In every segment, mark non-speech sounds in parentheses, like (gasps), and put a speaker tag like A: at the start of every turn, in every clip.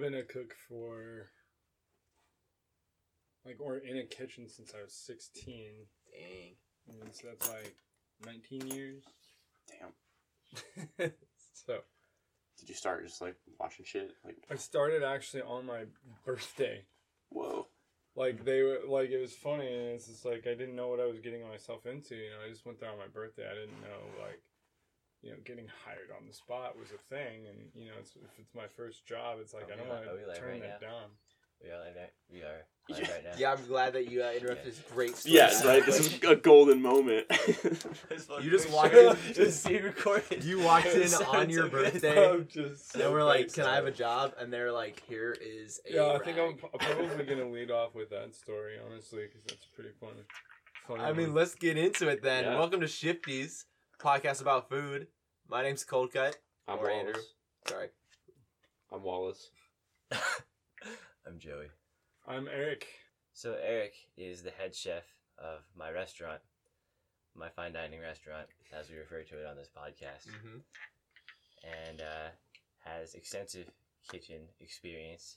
A: I've been a cook for like or in a kitchen since I was sixteen.
B: Dang.
A: Mean, so that's like nineteen years.
C: Damn. (laughs)
A: so
C: Did you start just like watching shit? Like,
A: I started actually on my birthday.
C: whoa.
A: Like they were like it was funny and it's just like I didn't know what I was getting myself into. You know, I just went there on my birthday. I didn't know like you know getting hired on the spot was a thing, and you know it's, if it's my first job, it's like
B: Are
A: I don't want
B: li- are we
A: to
B: live
A: turn
B: right
A: that down.
B: We are live we are
C: Yeah. (laughs)
B: live right now.
D: Yeah, I'm glad that you uh, interrupted
B: Yeah.
D: this great story.
C: Yeah, right. This is a golden moment. (laughs) (laughs)
D: You just walked in-
B: Just see recorded.
D: You walked in on your birthday.
A: I'm
D: and we're like,
A: thankful.
D: "Can I have a job?" And they're like, "Here is a."
A: Yeah, I think I'm
D: rag."
A: p- probably gonna lead off with that story, honestly, because that's pretty funny. funny
D: I mean,
A: one.
D: let's get into it then.
C: Yeah.
D: Welcome to Shifties, podcast about food. My name's Cold Cut.
C: I'm
D: Or Andrew. Sorry.
C: I'm Wallace. (laughs)
B: I'm Joey.
A: I'm Eric.
B: So Eric is the head chef of my restaurant, my fine dining restaurant, as we refer to it on this podcast,
D: Mm-hmm.
B: and uh, has extensive kitchen experience.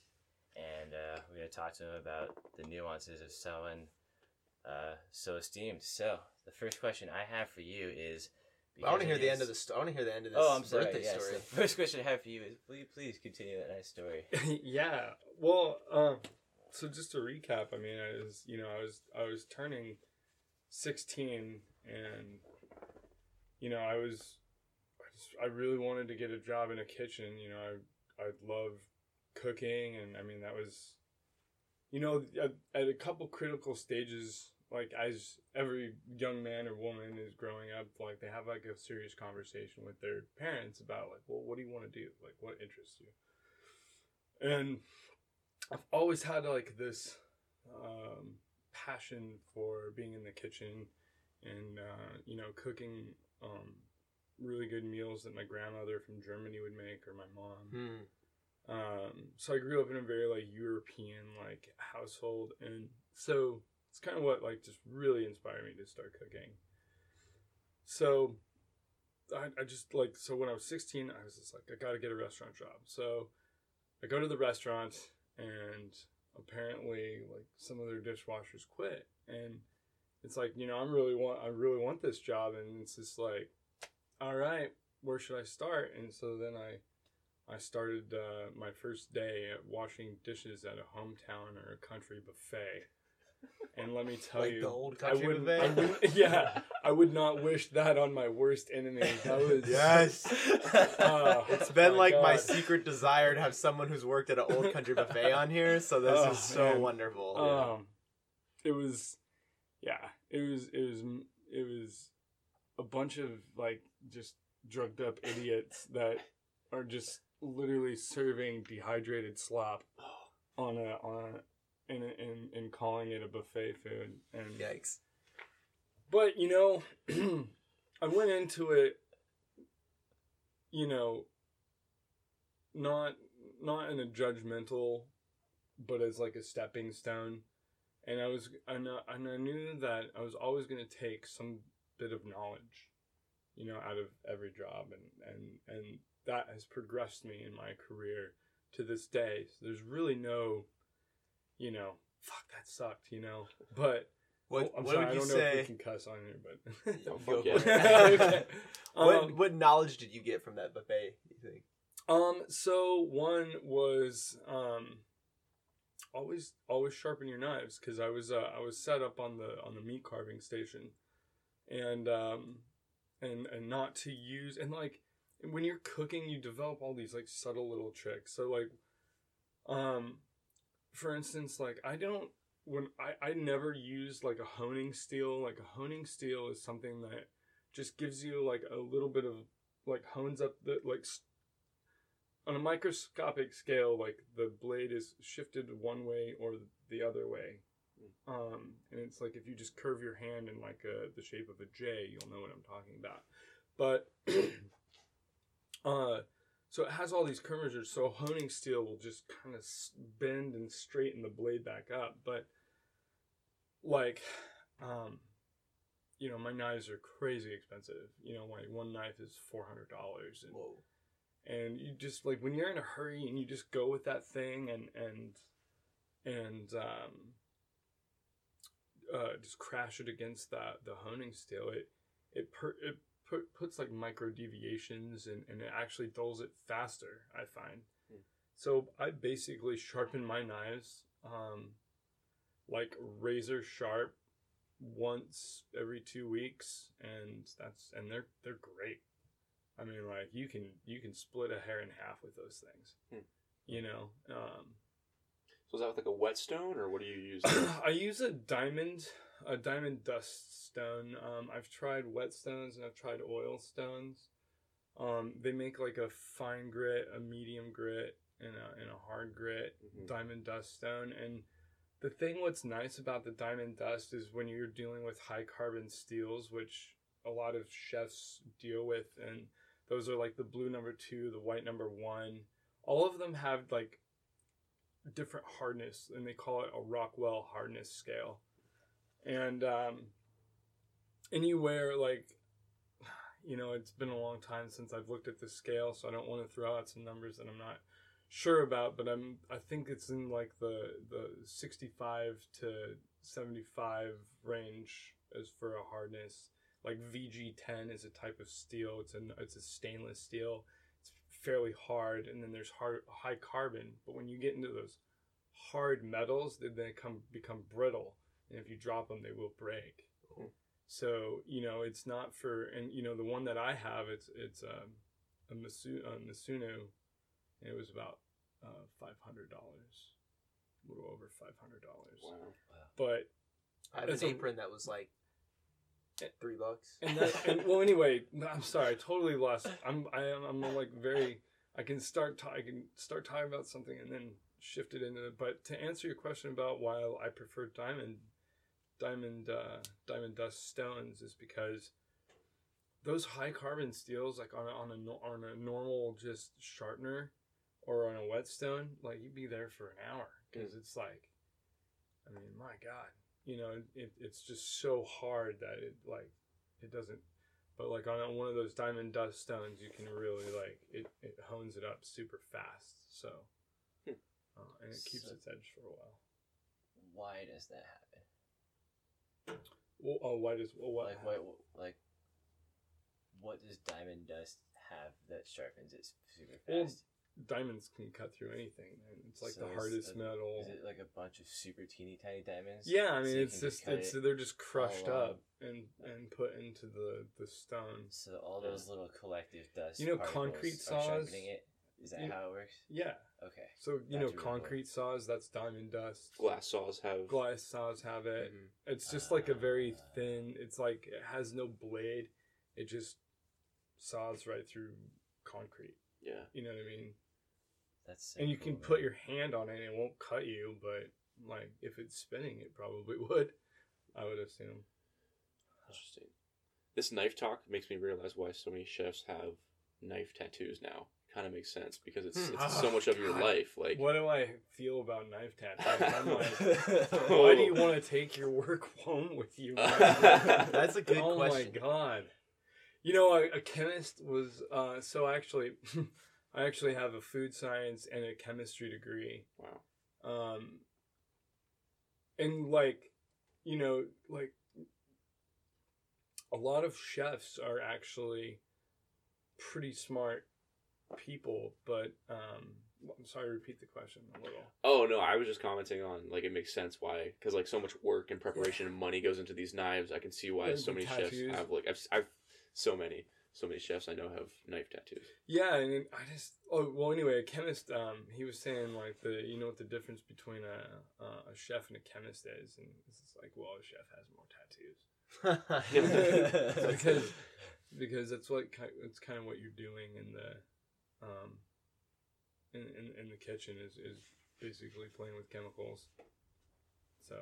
B: And uh, we're gonna talk to him about the nuances of someone uh, so esteemed. So the first question I have for you is.
D: I want to hear
B: it
D: the end of the. Sto- I want to hear the end of this
B: Oh, I'm sorry.
D: birthday
B: Yes.
D: story.
B: The first question I have for you is: Will you please continue that nice story? (laughs)
A: yeah. Well, um, so just to recap, I mean, I was, you know, I was, I was turning sixteen, and you know, I was, I, just, I really wanted to get a job in a kitchen. You know, I, I love cooking, and I mean, that was, you know, at, at a couple critical stages, like as every young man or woman is growing up, like they have like a serious conversation with their parents about like, well, what do you want to do? Like, what interests you? and I've always had like this um, passion for being in the kitchen and uh, you know cooking um, really good meals that my grandmother from Germany would make or my mom.
D: Hmm.
A: Um, so I grew up in a very like European like household, and so it's kind of what like just really inspired me to start cooking. So I, I just like so when I was 16, I was just like I got to get a restaurant job. So I go to the restaurant, and apparently like some of their dishwashers quit, and it's like you know I'm really want I really want this job, and it's just like, all right, where should I start? And so then I. I started uh, my first day at washing dishes at a hometown or a country buffet. And let me tell
D: Like
A: you,
D: the old
A: I
D: country
A: wouldn't. I wouldn't, (laughs) yeah, I would not wish that on my worst enemy. (laughs) That was
D: Yes.
A: Oh, (laughs)
D: It's been
A: my
D: like my secret desire to have someone who's worked at an old country buffet on here, so this
A: Oh,
D: is so
A: man.
D: wonderful.
A: Um, it was, yeah, it was, it was, it was a bunch of like just drugged up idiots that are just literally serving dehydrated slop (gasps) on a on a, and and and calling it a buffet food and
D: Yikes.
A: But you know, (clears throat) I went into it, you know, not not in a judgmental, but as like a stepping stone, and I was and I, and I knew that I was always going to take some bit of knowledge, you know, out of every job, and and and that has progressed me in my career to this day. So there's really no, you know, fuck that sucked, you know, but.
D: What,
A: Oh, I'm
D: what
A: sorry,
D: would
A: I
D: you
A: don't know if
D: say?
A: we can cuss on here, but (laughs)
C: fuck yeah.
D: it. (laughs) (laughs)
A: Okay.
D: what
A: Um,
D: what knowledge did you get from that buffet? You think?
A: um, so one was um, always always sharpen your knives because I was uh, I was set up on the on the meat carving station, and um, and and not to use and like when you're cooking you develop all these like subtle little tricks. So like, um, for instance, like I don't when I, I never use like a honing steel. Like a honing steel is something that just gives you like a little bit of like hones up the like on a microscopic scale like the blade is shifted one way or the other way. Um and it's like if you just curve your hand in like a, the shape of a j you'll know what i'm talking about. But (clears throat) uh so it has all these curvatures so honing steel will just kind of bend and straighten the blade back up but like um you know my knives are crazy expensive you know like one knife is $400 and
D: Whoa.
A: and you just like when you're in a hurry and you just go with that thing and and and um uh just crash it against that the honing steel it it per, it put, puts like micro deviations and, and it actually dulls it faster i find
C: Hmm.
A: so i basically sharpen my knives um like razor sharp once every two weeks and that's and they're they're great i mean like you can you can split a hair in half with those things
C: Hmm.
A: you know um
C: So is that with like a whetstone or what do you use? (coughs)
A: I use a diamond, a diamond dust stone. Um, I've tried whetstones and I've tried oil stones. Um, they make like a fine grit, a medium grit, and a, and a hard grit
C: Mhm.
A: diamond dust stone. And the thing what's nice about the diamond dust is when you're dealing with high carbon steels, which a lot of chefs deal with, and those are like the blue number two, the white number one. All of them have like different hardness, and they call it a Rockwell hardness scale. And um, anywhere like, you know, it's been a long time since I've looked at the scale, so I don't want to throw out some numbers that I'm not sure about. But I'm I think it's in like the the 65 to 75 range as for a hardness. Like VG10 is a type of steel. It's a it's a stainless steel. It's fairly hard, and then there's hard high carbon. But when you get into those hard metals, they then come become brittle, and if you drop them, they will break.
C: Hmm.
A: So you know it's not for, and you know the one that I have, it's it's um, a Masu, a Masuno, and it was about uh, five hundred dollars, a little over five hundred dollars.
C: Wow.
A: But
D: I have
A: It's
D: an
A: a-
D: apron that was like three bucks.
A: and that, and well, anyway, I'm sorry, I totally lost. I'm I am I'm like very. I can start ta- I can start talking about something and then shift it into. But to answer your question about why I prefer diamond, diamond, uh, diamond dust stones is because those high carbon steels, like on a, on a on a normal just sharpener or on a whetstone, like you'd be there for an hour because it's like, I mean, my God, you know, it, it's just so hard that it like it doesn't. But like on a, one of those diamond dust stones, you can really like it. It hones it up super fast. So,
C: Hmm.
A: uh, and it keeps
B: So-
A: its edge for a while.
B: Why does that happen?
A: Well, oh, why does well, what?
B: Like what? Like what does diamond dust have that sharpens it super fast?
A: Well, diamonds can cut through anything, and it's like
B: So
A: the hardest
B: it-
A: metal.
B: Is it like a bunch of super teeny tiny diamonds?
A: Yeah, I mean
B: you
A: it's just it's
B: it
A: they're just crushed up and and put into the the stone.
B: So all those little collective dust.
A: You know concrete
B: are
A: saws?
B: sharpening it. Is that
A: You-
B: how it works?
A: Yeah,
B: Okay.
A: so you
B: That's
A: know
B: really
A: concrete saws that's diamond dust.
C: Glass saws have.
A: Glass saws have it.
C: Mhm.
A: It's just like a very thin. It's like it has no blade. It just saws right through concrete.
C: Yeah.
A: You know what I mean?
B: That's so
A: and you
B: cool,
A: can
B: man.
A: put your hand on it and it won't cut you, but like if it's spinning, it probably (laughs) would. I would assume.
C: Interesting. This knife talk makes me realize why so many chefs have knife tattoos now. Kind of makes sense because it's,
D: Hmm.
C: it's so much of your
A: God.
C: life. Like,
A: What do I feel about knife tattoos? I'm (laughs) like,
C: Oh.
A: why do you want to take your work home with you? (laughs)
D: That's a good
A: oh
D: question.
A: Oh my god! You know, a, a chemist was uh, so actually, (laughs) I actually have a food science and a chemistry degree.
C: wow.
A: um and like you know like a lot of chefs are actually pretty smart people but um i'm sorry repeat the question a little
C: Oh no, I was just commenting on like it makes sense why because like so much work and preparation and money goes into these knives. I can see why
A: And
C: so many
A: tattoos.
C: chefs have like I've I've so many so many chefs I know have knife tattoos.
A: yeah and then i just oh well anyway a chemist um he was saying like the you know what the difference between a uh, a chef and a chemist is and it's like well a chef has more tattoos (laughs) (laughs) because because that's what ki- it's kind of what you're doing in the um in, in, in the kitchen is is basically playing with chemicals so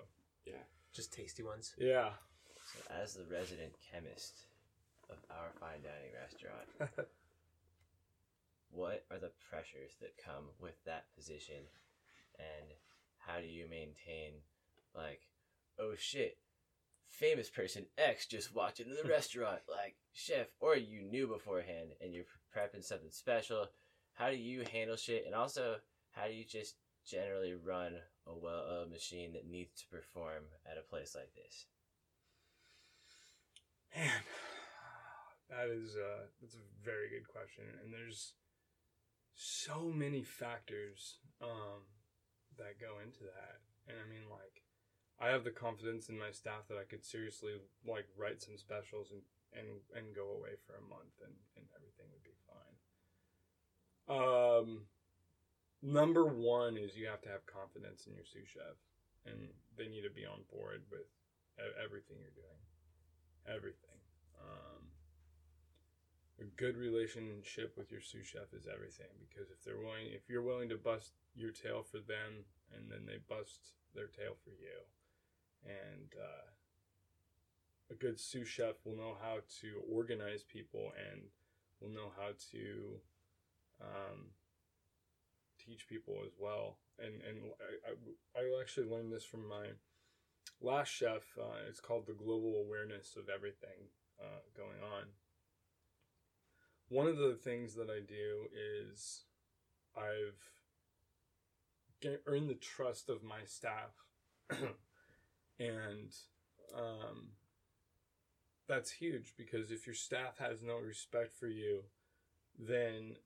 A: yeah.
D: Just tasty ones.
A: yeah
B: So as the resident chemist of our fine dining restaurant, (laughs) what are the pressures that come with that position, and how do you maintain, like, oh shit, famous person X just walked into the (laughs) restaurant, like chef, or you knew beforehand and you're prepping something special, how do you handle shit, and also how do you just generally run a well-oiled machine that needs to perform at a place like this?
A: Man, that is uh, that's a very good question, and there's so many factors um, that go into that. And I mean, like, I have the confidence in my staff that I could seriously like write some specials and and and go away for a month, and and everything would be fine. Um, number one is you have to have confidence in your sous chef, and they need to be on board with everything you're doing everything. Um, a good relationship with your sous chef is everything because if they're willing, if you're willing to bust your tail for them, and then they bust their tail for you, and uh, a good sous chef will know how to organize people and will know how to um, teach people as well. And and I, I, I actually learned this from my last chef uh, it's called the global awareness of everything uh, going on one of the things that i do is i've get, earned the trust of my staff (clears throat) and um, that's huge because if your staff has no respect for you then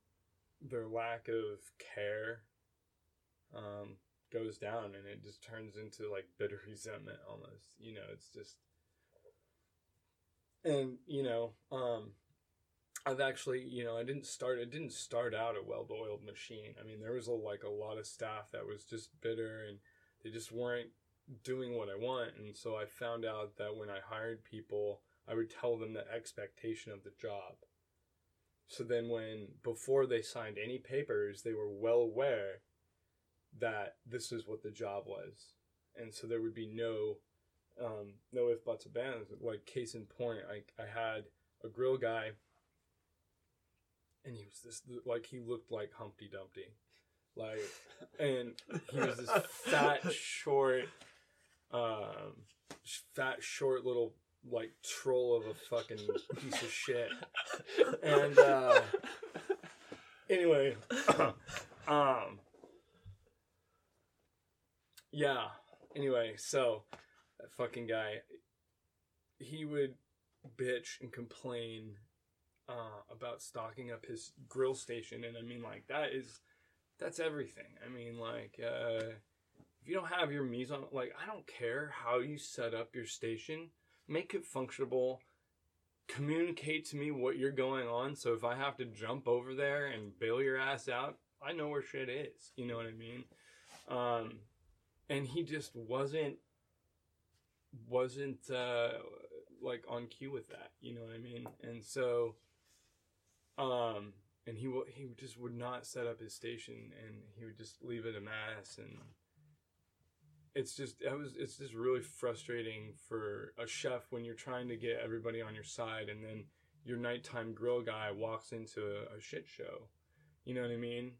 A: their lack of care um, goes down and it just turns into like bitter (laughs) resentment almost you know it's just and you know um i've actually you know i didn't start it didn't start out a well-oiled machine. I mean there was a, like a lot of staff that was just bitter and they just weren't doing what i want. And so i found out that when i hired people i would tell them the expectation of the job. So then when before they signed any papers they were well aware that this is what the job was, and so there would be no, um, no if buts or ands. Like case in point, I I had a grill guy, and he was this like he looked like Humpty Dumpty, like, and he was this fat (laughs) short, um, fat short little like troll of a fucking piece of shit, and uh, anyway, (coughs) um yeah. Anyway, so that fucking guy, he would bitch and complain uh, about stocking up his grill station, and I mean, like that is that's everything. I mean, like uh, if you don't have your mise on, like I don't care how you set up your station, make it functional. Communicate to me what you're going on, so if I have to jump over there and bail your ass out, I know where shit is. You know what I mean? Um, and he just wasn't wasn't uh like on cue with that you know what i mean and so um and he w- he just would not set up his station and he would just leave it a mess and it's just that was it's just really frustrating for a chef when you're trying to get everybody on your side and then your nighttime grill guy walks into a, a shit show. You know what i mean?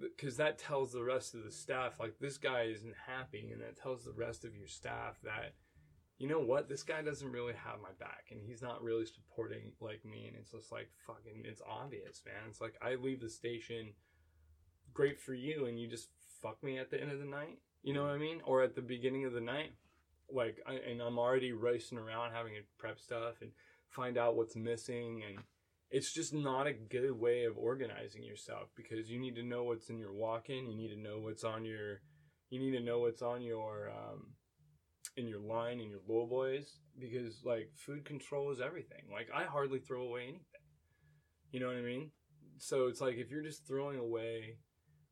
A: Because that tells the rest of the staff like this guy isn't happy and that tells the rest of your staff that you know what? This guy doesn't really have my back and he's not really supporting like me. And it's just like fucking it's obvious man. It's like i leave the station great for you and you just fuck me at the end of the night you know what i mean? Or at the beginning of the night like I, and i'm already racing around having to prep stuff and find out what's missing and it's just not a good way of organizing yourself because you need to know what's in your walk-in you need to know what's on your you need to know what's on your um in your line and your low boys because like food control is everything. Like i hardly throw away anything. You know what i mean? So it's like if you're just throwing away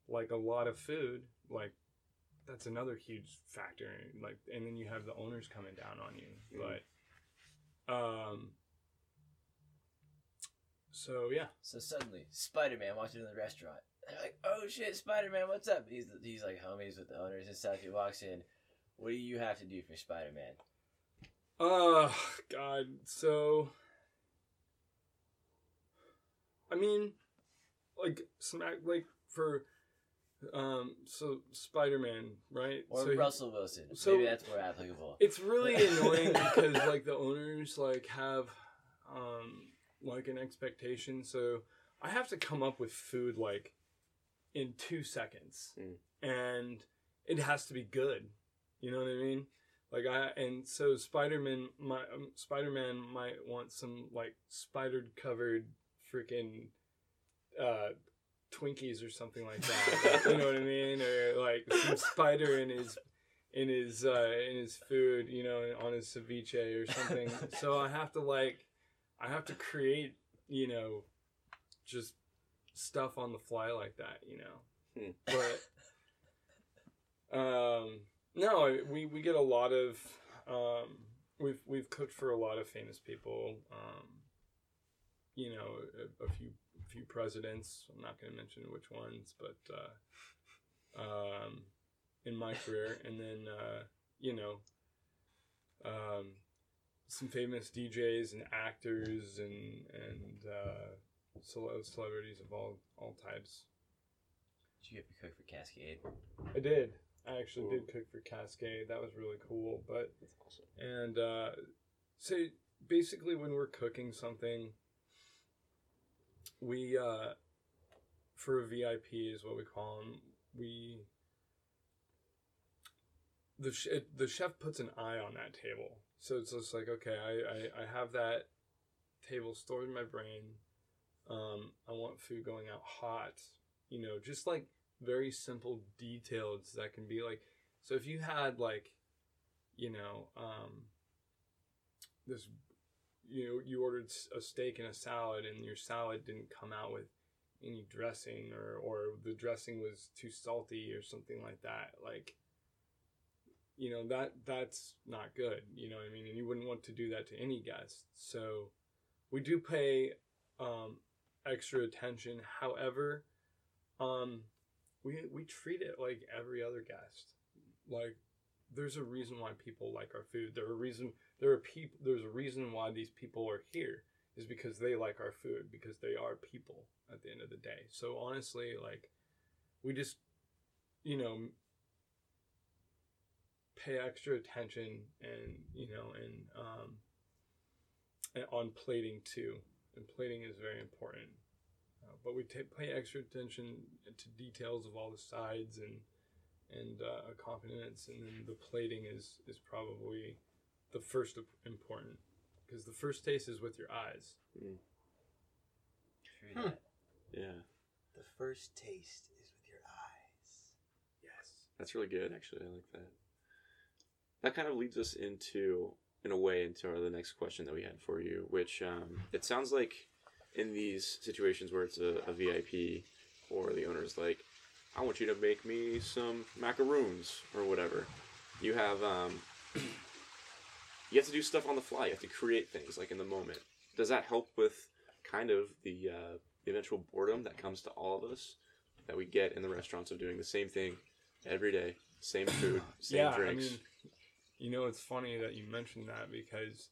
A: like a lot of food like that's another huge factor like and then you have the owners coming down on you
C: Mhm.
A: but um so yeah
B: So suddenly, Spider Man walks into the restaurant. They're like, "Oh shit, Spider Man, what's up?" He's he's like homies with the owners and stuff. He walks in. What do you have to do for Spider Man?
A: Oh God! So, I mean, like smack, like for, um, so Spider Man, right?
B: Or
A: so he-
B: Russell Wilson?
A: so-
B: Maybe that's more applicable.
A: it's really (laughs) annoying because like the owners like have, um, like an expectation. So I have to come up with food like in two seconds,
C: Mm.
A: and it has to be good. You know what I mean? Like I and so Spider Man, my um, Spider Man might want some like spider covered freaking uh, Twinkies or something like that. you know what I mean? Or like some spider in his in his uh, in his food. You know, on his ceviche or something. (laughs) so I have to like I have to create. You know, just stuff on the fly like that. You know,
C: Hmm.
A: but um, no, we we get a lot of um, we've we've cooked for a lot of famous people. Um, you know, a, a few a few presidents. I'm not going to mention which ones, but uh, um, in my career, and then uh, you know, um, some famous DJs and actors and and uh, celebrities of all all types.
B: Did you get to cook for Kaskade?
A: I did. I actually
C: Cool.
A: did cook for Kaskade. That was really cool. But
C: awesome.
A: and uh, so basically, when we're cooking something, we uh, for a VIP is what we call them. We the sh- it, the chef puts an eye on that table, so it's just like okay, I I, I have that table stored in my brain. Um, I want food going out hot. You know, just like very simple details that can be like. So if you had like you know, um, this, you know, you ordered a steak and a salad, and your salad didn't come out with any dressing, or or the dressing was too salty, or something like that. Like, you know that that's not good. You know, what I mean, and you wouldn't want to do that to any guest. So, we do pay um, extra attention. However, um, we we treat it like every other guest. Like there's a reason why people like our food. There are reason there are people there's a reason why these people are here is because they like our food because they are people at the end of the day. So honestly, like we just you know pay extra attention and you know and um and on plating too. And plating is very important. Uh, but we ta pay extra attention to details of all the sides and and uh, accompaniments, and then the plating is is probably the first important because the first taste is with your eyes.
B: True
D: Hmm.
B: that.
C: Yeah,
D: The first taste is with your eyes.
A: Yes.
C: that's really good. Actually, I like that. That kind of leads us into, in a way, into our, the next question that we had for you, which um, it sounds like in these situations where it's a, a VIP or the owner's like, I want you to make me some macaroons or whatever. You have um, you have to do stuff on the fly. You have to create things like in the moment. Does that help with kind of the uh, eventual boredom that comes to all of us that we get in the restaurants of doing the same thing every day, same (coughs) food, same
A: yeah,
C: drinks?
A: I mean, you know, it's funny that you mentioned that because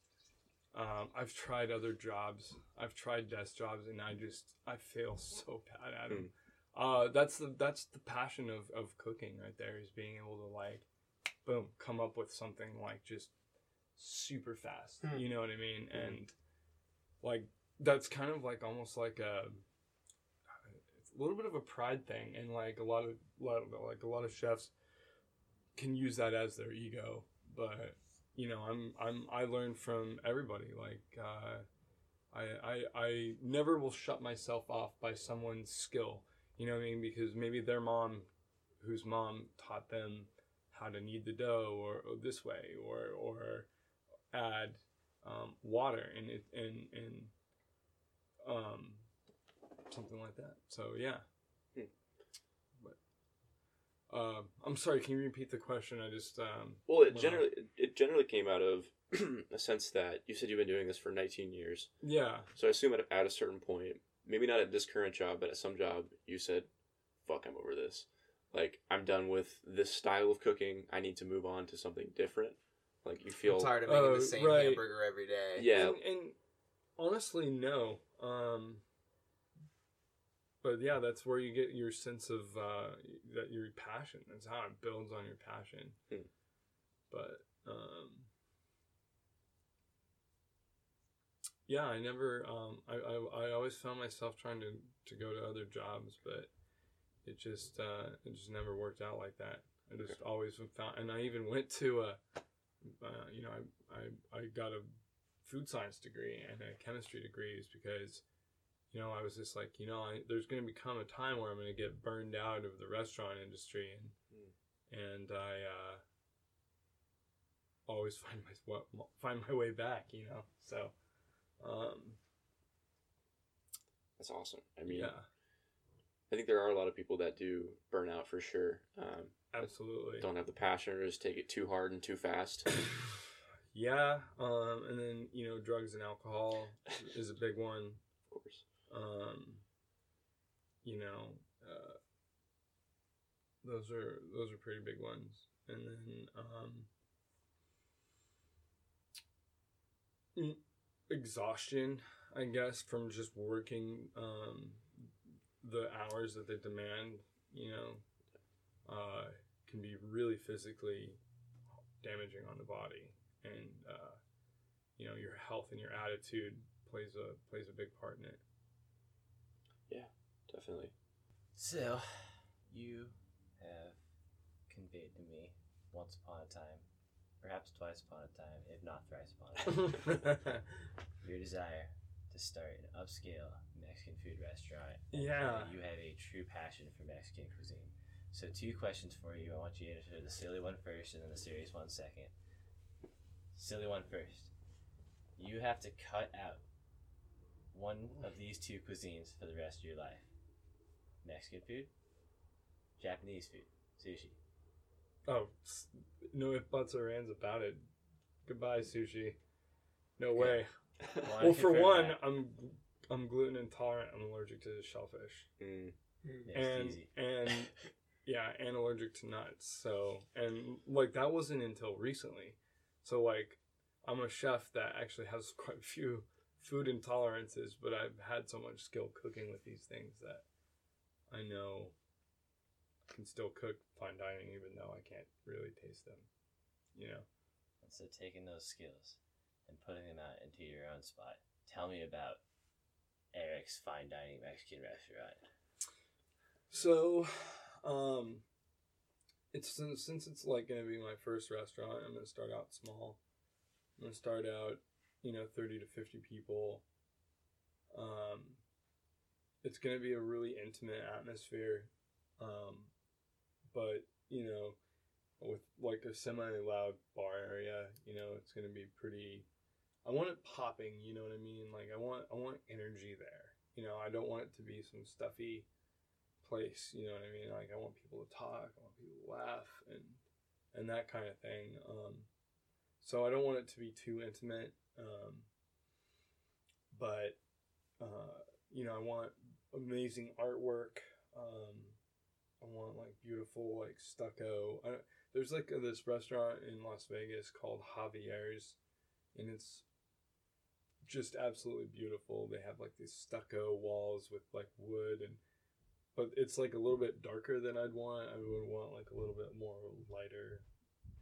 A: um, I've tried other jobs. I've tried desk jobs, and I just I fail (laughs) so bad at them. Uh, that's the that's the passion of, of cooking right there is being able to like, boom, come up with something like just super fast.
D: Hmm.
A: You know what I mean?
C: Mhm.
A: And like that's kind of like almost like a it's a little bit of a pride thing, and like a lot of lot of like a lot of chefs can use that as their ego, but you know, I'm I'm I learn from everybody. Like uh, I I I never will shut myself off by someone's skill. You know what I mean? Because maybe their mom, whose mom taught them how to knead the dough or, or this way or or add um, water and it and and um something like that. So yeah.
C: Hmm.
A: But um, I'm sorry. Can you repeat the question? I just um,
C: Well, it generally it generally came out of (clears throat) a sense that you said you've been doing this for 19 years.
A: yeah.
C: So I assume at, at a certain point, maybe not at this current job, but at some job, you said, "Fuck, I'm over this. Like I'm done with this style of cooking. I need to move on to something different." Like you feel
D: I'm tired of making
A: Oh,
D: the same
A: right.
D: hamburger every day.
C: Yeah.
A: And, and honestly, no. Um, but yeah, that's where you get your sense of uh, that your passion. That's how it builds on your passion.
C: Hmm.
A: But um, yeah, I never. Um, I, I I always found myself trying to to go to other jobs, but it just uh, it just never worked out like that. I just always found, and I even went to a, uh, you know, I, I I got a food science degree and a chemistry degrees because, you know, I was just like, you know, I, there's going to become a time where I'm going to get burned out of the restaurant industry and and I uh, always (laughs) find my find my way back, you know. So, um,
C: That's awesome. I mean,
A: yeah,
C: I think there are a lot of people that do burn out for sure. Um,
A: absolutely.
C: don't have the passion or just take it too hard and too fast. (sighs)
A: yeah, um, and then you know, drugs and alcohol (laughs) is a big one.
C: Of course.
A: Um, you know, uh, those are those are pretty big ones, and then um, exhaustion, I guess, from just working um, the hours that they demand. You know, uh, can be really physically damaging on the body, and uh, you know, your health and your attitude plays a plays a big part in it.
C: Yeah, definitely.
B: So, you have conveyed to me once upon a time, perhaps twice upon a time, if not thrice upon a time, (laughs) your desire to start an upscale Mexican food restaurant. and
A: Yeah.
B: You have a true passion for Mexican cuisine. So, two questions for you. I want you to answer the silly one first and then the serious one second. Silly one first. You have to cut out one of these two cuisines for the rest of your life Mexican food, Japanese food, sushi.
A: oh, no if buts or ands about it. Goodbye, sushi. No
B: Okay.
A: way. (laughs)
B: Wanna
A: Well, for one,
B: that?
A: I'm I'm gluten intolerant. I'm allergic to shellfish,
C: Mm,
B: Yeah,
A: and
B: easy.
A: and (laughs) yeah, and allergic to nuts. So and like that wasn't until recently. So like, I'm a chef that actually has (laughs) quite a few food intolerances, but I've had so much skill cooking with these things that I know I can still cook fine dining even though I can't really taste them. You know.
B: And so taking those skills and putting them out into your own spot. Tell me about Eric's fine dining Mexican restaurant.
A: So, um, it's since, since it's like gonna be my first restaurant, I'm gonna start out small. I'm gonna start out, you know, thirty to fifty people. Um, it's gonna be a really intimate atmosphere, um, but you know, with like a semi-loud bar area, you know, it's gonna be pretty. I want it popping, you know what I mean? Like I want I want energy there. You know, I don't want it to be some stuffy place. You know what I mean? Like I want people to talk, I want people to laugh, and and that kind of thing. Um, so I don't want it to be too intimate. Um, but uh, you know, I want amazing artwork. Um, I want like beautiful like stucco. I, there's like this restaurant in Las Vegas called Javier's, and it's just absolutely beautiful. They have like these stucco walls with like wood and but it's like a little bit darker than I'd want. I would want like a little bit more lighter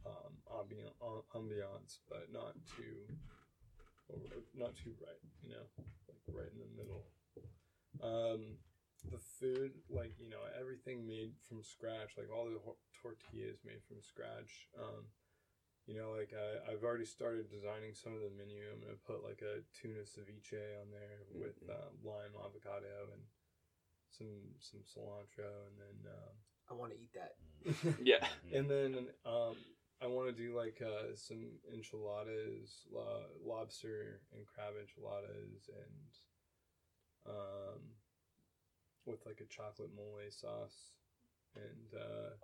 A: um ambiance, ambiance but not too not too bright, you know, like right in the middle. Um the food like, you know, everything made from scratch, like all the tortillas made from scratch. Um you know, like I, I've already started designing some of the menu. I'm gonna put like a tuna ceviche on there with uh, lime, avocado, and some some cilantro, and then um,
D: I want to eat that. (laughs)
C: yeah.
A: and then um, I want to do like uh, some enchiladas, lo- lobster and crab enchiladas, and um, with like a chocolate mole sauce, and uh,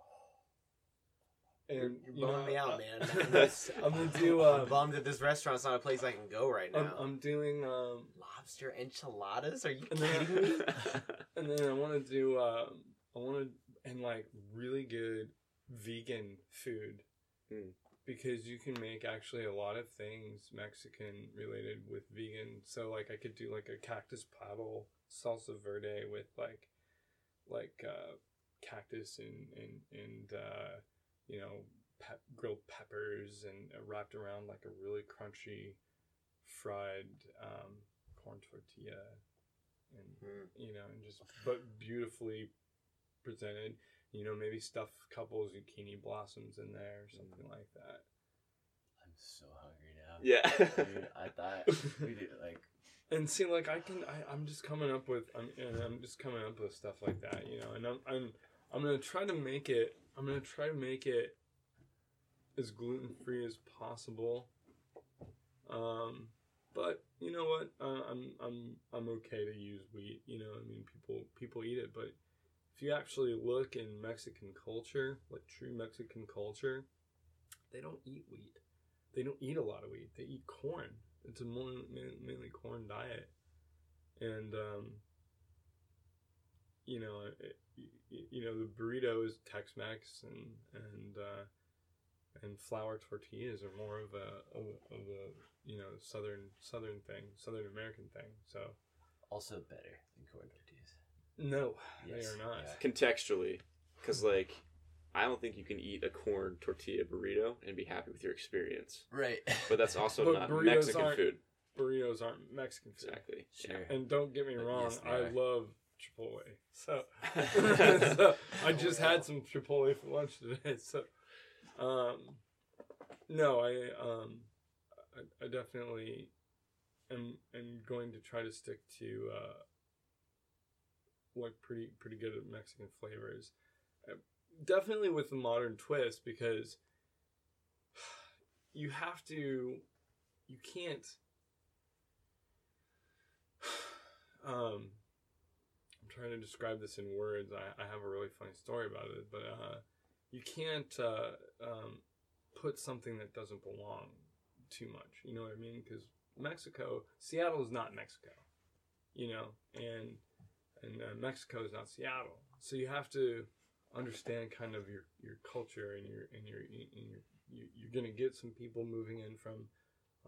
A: and
D: You're
A: you
D: bumming me out, man. (laughs) (laughs)
A: I'm gonna do.
D: I'm (laughs)
A: Um,
D: bummed that this restaurant's not a place I can go right
A: I'm,
D: now.
A: I'm doing. Um,
D: Lobster enchiladas? Are you
A: And then-
D: kidding me?
A: and then I want to do. Um, I want to and like really good vegan food.
C: Mm.
A: Because you can make actually a lot of things Mexican related with vegan. So like I could do like a cactus paddle salsa verde with like like uh, cactus and and and uh, you know pep- grilled peppers and uh, wrapped around like a really crunchy fried um, corn tortilla and
D: Hmm.
A: you know and just but beautifully presented. You know, maybe stuff a couple zucchini blossoms in there or something like that.
B: I'm so hungry now.
C: Yeah.
B: Dude, I thought we did (laughs) like
A: And see, like I can, I, I'm just coming up with, I'm, and I'm just coming up with stuff like that, you know. And I'm, I'm, I'm gonna try to make it. I'm gonna try to make it as gluten free as possible. Um, but you know what? Uh, I'm, I'm, I'm okay to use wheat. You know, I mean, people, people eat it, but if you actually look in Mexican culture, like true Mexican culture, they don't eat wheat. They don't eat a lot of wheat. They eat corn. It's a more, mainly corn diet, and um, you know, it, you know, the burrito is Tex-Mex, and and uh, and flour tortillas are more of a of, a- of a you know southern southern thing, Southern American thing. So
B: also better than corn tortillas.
A: no,
B: Yes,
A: they are not.
B: yeah.
C: Contextually, because like, I don't think you can eat a corn tortilla burrito and be happy with your experience.
B: Right.
C: But that's also (laughs)
A: But
C: not
A: burritos
C: Mexican
A: aren't-
C: food.
A: Burritos aren't Mexican food.
C: Exactly.
B: sure.
A: And don't get me
B: But
A: wrong,
B: yes,
A: I
B: are.
A: love Chipotle. So, (laughs) so I just had some Chipotle for lunch today. So, um, no, I um, I, I definitely am am going to try to stick to uh, like pretty pretty good at Mexican flavors. Uh, definitely with the modern twist because you have to, you can't. (sighs) Um, trying to describe this in words. I, I have a really funny story about it, but uh, you can't uh, um, put something that doesn't belong too much. You know what I mean? Because Mexico, Seattle is not Mexico, you know, and and uh, Mexico is not Seattle. So you have to understand kind of your, your culture and your and your and your you, you're gonna get some people moving in from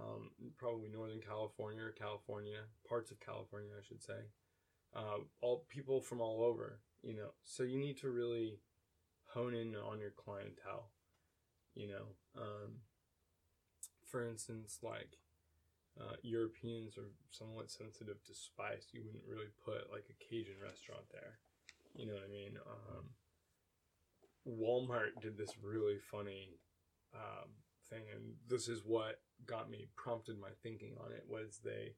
A: um, probably Northern California or California, parts of California, I should say. Uh, all people from all over, you know. So you need to really hone in on your clientele, you know. Um, for instance, like uh, Europeans are somewhat sensitive to spice. You wouldn't really put like a Cajun restaurant there. You know what I mean? Um, Walmart did this really funny um, thing, and this is what got me prompted my thinking on it. Was they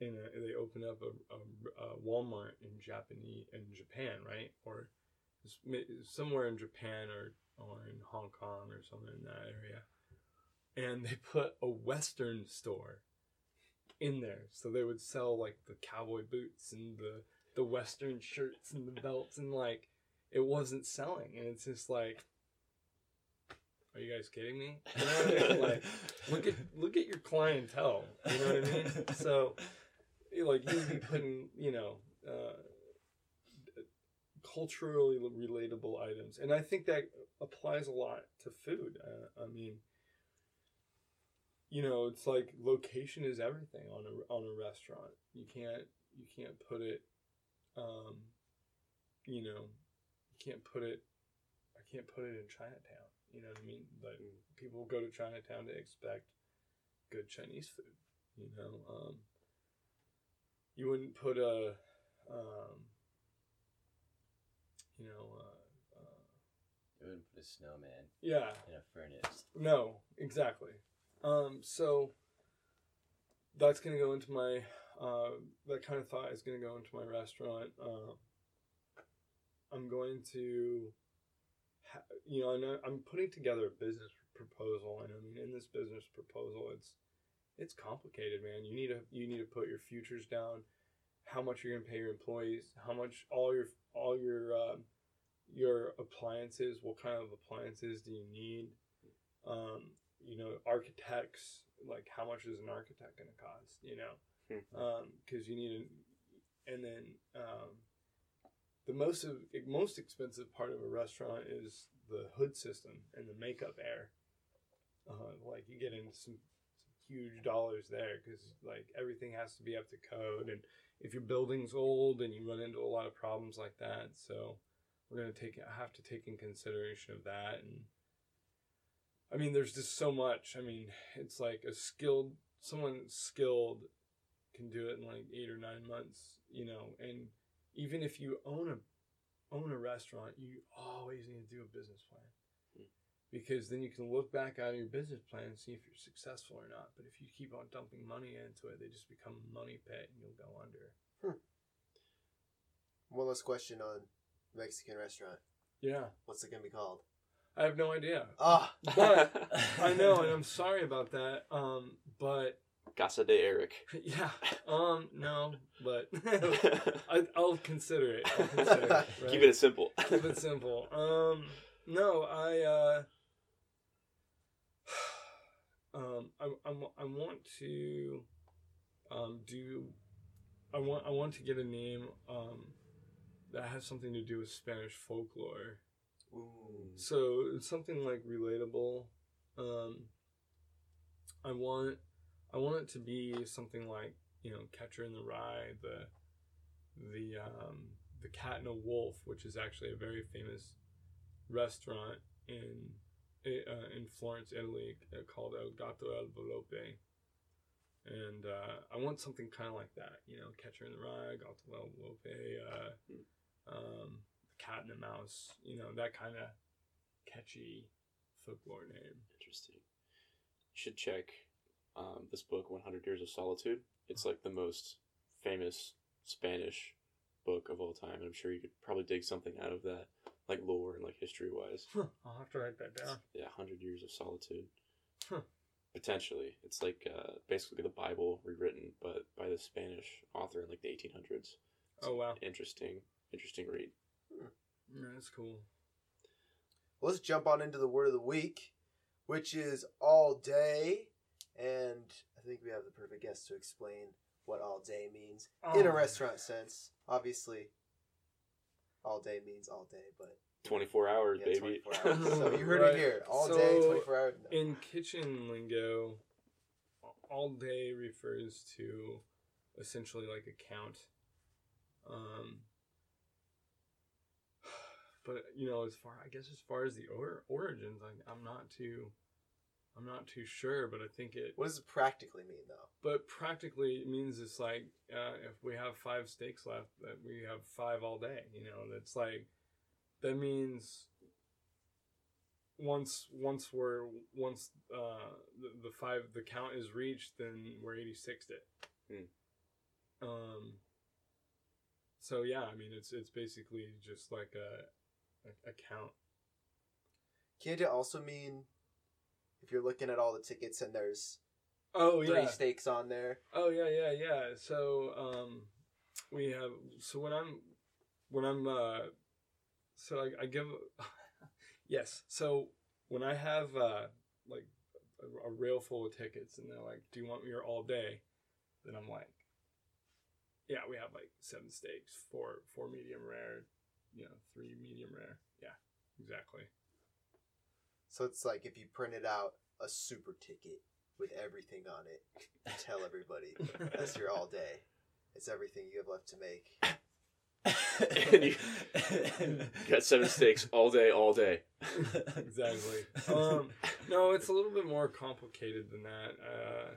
A: in a, uh, they opened up a, a, a Walmart in Japanese in Japan, right, or somewhere in Japan or or in Hong Kong or somewhere in that area, and they put a Western store in there, so they would sell like the cowboy boots and the the Western shirts and the belts, and like it wasn't selling, and it's just like. Are you guys kidding me? You know what I mean? (laughs) Like, look at look at your clientele. You know what I mean? So, like you'd be putting, you know, uh, culturally relatable items, and I think that applies a lot to food. Uh, I mean, you know, it's like location is everything on a on a restaurant. You can't you can't put it, um, you know, you can't put it. I can't put it in Chinatown. You know what I mean? Like people go to Chinatown to expect good Chinese food. You know, um, you wouldn't put a, um, you know, uh, uh,
B: You wouldn't put a snowman
A: yeah,
B: in a furnace.
A: no, exactly. Um, so that's gonna go into my uh, that kind of thought is gonna go into my restaurant. Uh, I'm going to, ha- you know, I know I'm putting together a business proposal, and I mean, in this business proposal, it's it's complicated, man. You need to you need to put your futures down, how much you're gonna pay your employees, how much all your all your um, your appliances, what kind of appliances do you need? Um, you know, architects, like how much is an architect going to cost? You know, because you need, a, and then um, the most of most expensive part of a restaurant is the hood system and the makeup air. Uh, like you get into some huge dollars there because like everything has to be up to code, and if your building's old, and you run into a lot of problems like that, so we're gonna take it have to take in consideration of that and I mean there's just so much. I mean, it's like a skilled someone skilled can do it in like eight or nine months, you know, and even if you own a own a restaurant, you always need to do a business plan.
C: Hmm.
A: Because then you can look back on your business plan and see if you're successful or not. But if you keep on dumping money into it, they just become a money pit and you'll go under.
E: One last question on Mexican restaurant.
A: Yeah.
E: What's it gonna be called?
A: I have no idea.
E: Ah, (laughs)
A: But I know, and (laughs) I'm sorry about that. Um, but
C: Casa de Eric. (laughs)
A: yeah, um, no, but I, I'll consider it. I'll consider it right?
C: Keep it simple.
A: Keep it simple. Um, no, I, uh, um, I, I, I want to, um, do, I want, I want to get a name, um, that has something to do with Spanish folklore.
E: Ooh.
A: So it's something like relatable. Um, I want, I want it to be something like you know Catcher in the Rye, the, the um, the Cat and a Wolf, which is actually a very famous restaurant in uh, in Florence, Italy, uh, called El Gato El Velope. And uh, I want something kind of like that, you know, Catcher in the Rye, El Velope, uh, um, Cat and the Mouse, you know, that kind of catchy folklore name.
C: Interesting. You should check um, this book, 100 Years of Solitude. It's like the most famous Spanish book of all time. And I'm sure you could probably dig something out of that, like lore and like history wise.
A: Huh, I'll have to write that down.
C: Yeah, 100 Years of Solitude.
A: Huh.
C: Potentially. It's like uh, basically the Bible rewritten, but by the Spanish author in like the 1800s.
A: Oh wow,
C: Interesting, interesting read.
A: yeah, that's cool.
E: Let's jump on into the word of the week, which is all day, and I think we have the perfect guest to explain what all day means in a
A: Oh.
E: restaurant sense. Obviously, all day means all day, but
C: 24 hours,
E: yeah,
C: baby.
E: 24 (laughs) hours. so you heard
A: Right.
E: it here, all
A: So,
E: day, 24 hours. No.
A: In kitchen lingo, all day refers to essentially like a count. Um, (sighs) but you know, as far I guess as far as the or- origins, I, I'm not too, I'm not too sure. But I think it.
E: What does it practically mean, though?
A: But practically, it means it's like uh, if we have five steaks left, that we have five all day. You know, that's like that means once once we're once uh, the, the five the count is reached, then we're eighty sixed it.
C: Hmm.
A: Um. So yeah, I mean it's it's basically just like a a, a count.
E: Can't it also mean if you're looking at all the tickets and there's
A: Oh
E: three
A: yeah.
E: three steaks on there?
A: Oh yeah, yeah, yeah. So um, we have so when I'm when I'm uh, so I, I give (laughs) yes. So when I have uh like a, a rail full of tickets and they're like, "Do you want me here all day?" Then I'm like, "Yeah, we have like seven steaks, four four medium rare, you know, three medium rare." Yeah, exactly.
E: So it's like if you printed out a super ticket with everything on it, tell everybody that's your all day. It's everything you have left to make.
C: And you- (laughs) Got seven steaks all day, all day.
A: exactly. Um, no, it's a little bit more complicated than that. Uh,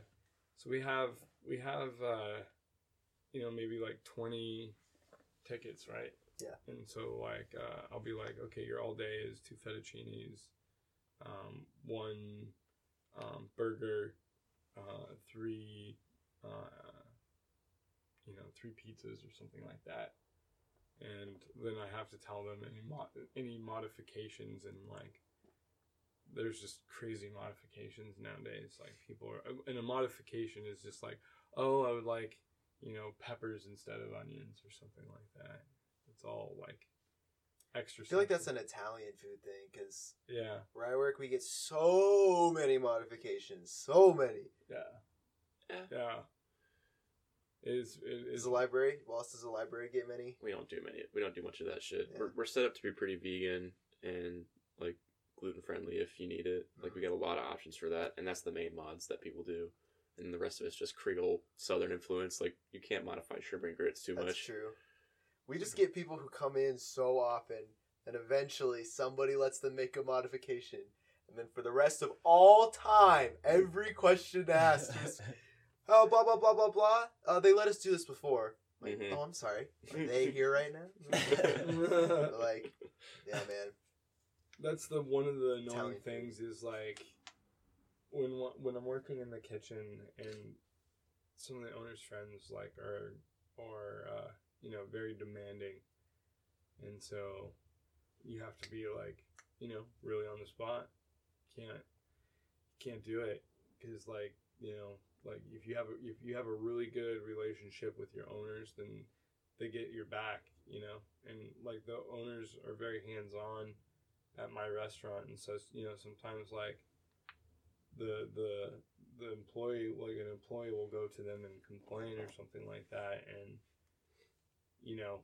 A: so we have we have uh, you know maybe like twenty tickets, right?
E: Yeah.
A: And so like uh, I'll be like, okay, your all day is two fettuccinis, um, one um, burger, uh, three, uh, you know, three pizzas or something like that. And then I have to tell them any any modifications and like there's just crazy modifications nowadays. Like people are, and a modification is just like, oh, I would like, you know, peppers instead of onions or something like that. It's all like extra.
E: I feel like that's an Italian food thing because
A: yeah,
E: where I work, we get so many modifications. So many.
A: yeah,
C: Yeah.
A: yeah. Is it
E: Is
A: is
E: the library? Lost does the library get many?
C: We don't do many. We don't do much of that shit.
E: Yeah.
C: We're, we're set up to be pretty vegan and like gluten friendly if you need it. Like we mm-hmm. got a lot of options for that, and that's the main mods that people do. And the rest of it's just Creole Southern influence. Like you can't modify shrimp and grits too
E: That's
C: much.
E: true. We just get people who come in so often, and eventually somebody lets them make a modification. And then for the rest of all time, every question asked is, (laughs) oh, blah, blah, blah, blah, blah. Uh, they let us do this before. Like,
C: Mhm.
E: oh, I'm sorry. Are they here right now? (laughs) like, (laughs) yeah, man.
A: That's the one of the annoying things is like when when I'm working in the kitchen and some of the owner's friends like are or uh, you know very demanding, and so you have to be like you know really on the spot. Can't can't do it. Because like you know like if you have a, if you have a really good relationship with your owners then they get your back you know? And like the owners are very hands on at my restaurant. And so you know sometimes like the the the employee like an employee will go to them and complain or something like that. And you know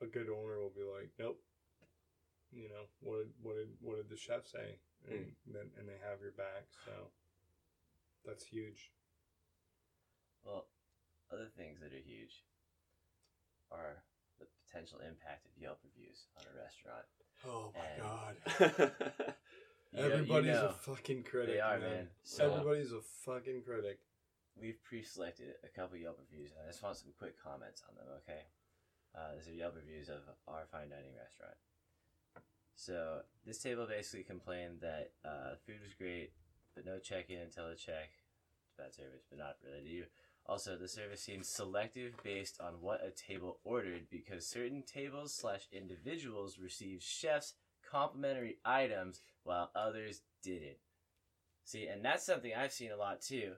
A: a good owner will be like nope you know what did what did what did the chef say and hmm. then and they have your back so that's huge
B: Well, other things that are huge are the potential impact of Yelp reviews on a restaurant.
A: oh
B: my
A: god (laughs)
B: You know- you
A: everybody's
B: know,
A: a fucking critic
B: They are,
A: man.
B: man. So
A: everybody's a fucking critic
B: we've pre-selected a couple Yelp reviews, and I just want some quick comments on them. Okay, uh, these are Yelp reviews of our fine dining restaurant. So this table basically complained that uh, food was great, but no check-in until the check. It's bad service, but not really to you. Also, the service seemed selective based on what a table ordered because certain tables slash individuals received chefs complimentary items while others didn't. See, and that's something I've seen a lot too.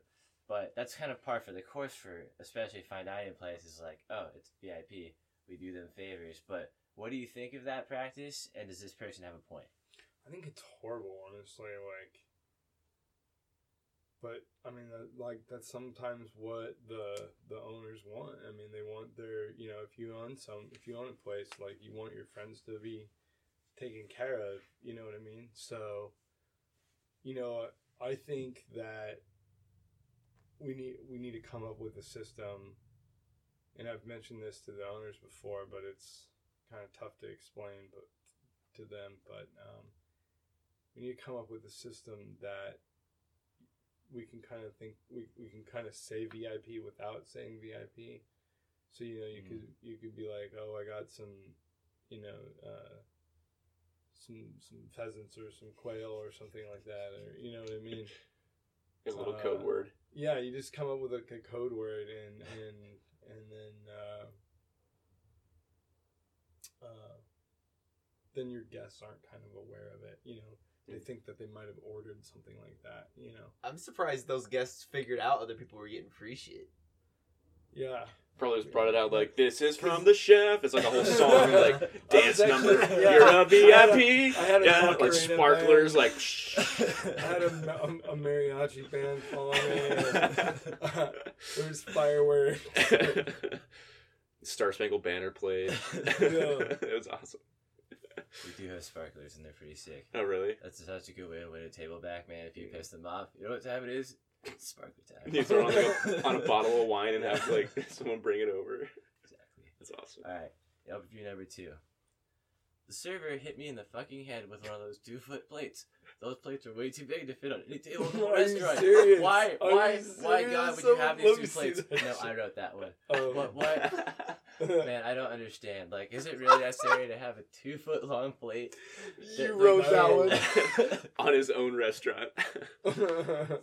B: But that's kind of par for the course for especially fine dining places. Like, oh, it's VIP, we do them favors. But what do you think of that practice? And does this person have a point?
A: I think it's horrible, honestly. Like, but I mean, like that's sometimes what the the owners want. I mean, they want their you know, if you own some, if you own a place, like you want your friends to be taken care of. You know what I mean? So, you know, I think that we need we need to come up with a system. And I've mentioned this to the owners before, but it's kind of tough to explain, but to them. But um, we need to come up with a system that we can kind of think we, we can kind of say VIP without saying VIP. So you know you
B: Mm.
A: could you could be like, oh, I got some, you know, uh, some some pheasants or some quail or something like that, or you know what I mean. (laughs)
C: a little
A: Uh,
C: code word.
A: Yeah, you just come up with a, a code word and and and then uh, uh, then your guests aren't kind of aware of it. You know, they think that they might have ordered something like that. You know,
D: I'm surprised those guests figured out other people were getting free shit.
A: yeah.
C: Probably just brought it out like this is from the chef. It's like a whole song, (laughs) like dance
A: actually-
C: number. (laughs)
A: yeah.
C: You're a
A: I had
C: VIP.
A: I had a
C: yeah, like sparklers,
A: band.
C: like. (laughs)
A: I had a, ma- a mariachi band follow me. And, there was fireworks.
C: Star Spangled Banner played.
A: Yeah.
C: it was awesome.
B: We do have sparklers, and they're pretty sick.
C: Oh really?
B: That's such a good way to win a table back, man. If you piss them off, you know what time it is? It's sparkler time.
C: You throw on, like, a, on a bottle of wine and have like (laughs) someone bring it over.
B: Exactly.
C: That's awesome.
B: All right. Yelp review number two. The server hit me in the fucking head with one of those two foot plates. Those plates are way too big to fit on any table in the (laughs)
A: Are you
B: restaurant.
A: serious?
B: Why?
A: Are
B: Why?
A: you
B: Why, God, would you have these two plates?
A: that
B: No. I wrote that one.
A: Um,
B: What? What? (laughs) (laughs) Man, I don't understand. Like, is it really necessary to have a two foot long plate?
E: You
B: that,
E: wrote
B: like,
E: that one. (laughs)
C: on his own restaurant. (laughs)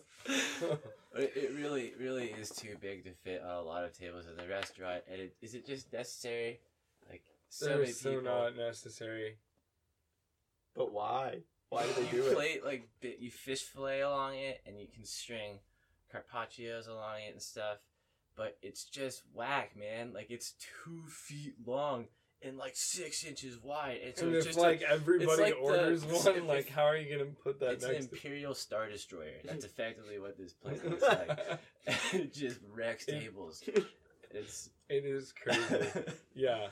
B: It, it really, really is too big to fit on a lot of tables in the restaurant. And it, is it just necessary? Like, so
A: They're
B: many
A: so
B: people.
A: not necessary.
E: But why? Why do they
B: you
E: do it?
B: plate like you fish fillet along it, and you can string carpaccios along it and stuff. But it's just whack, man. Like it's two feet long and like six inches wide. And so
A: and
B: it's just
A: like everybody
B: like
A: orders (laughs)
B: if-
A: one, like how are you gonna put that
B: it's an
A: next? to
B: imperial star destroyer. That's (laughs) effectively what this plate (laughs) looks like. it just wrecks tables. It's
A: it is crazy. yeah.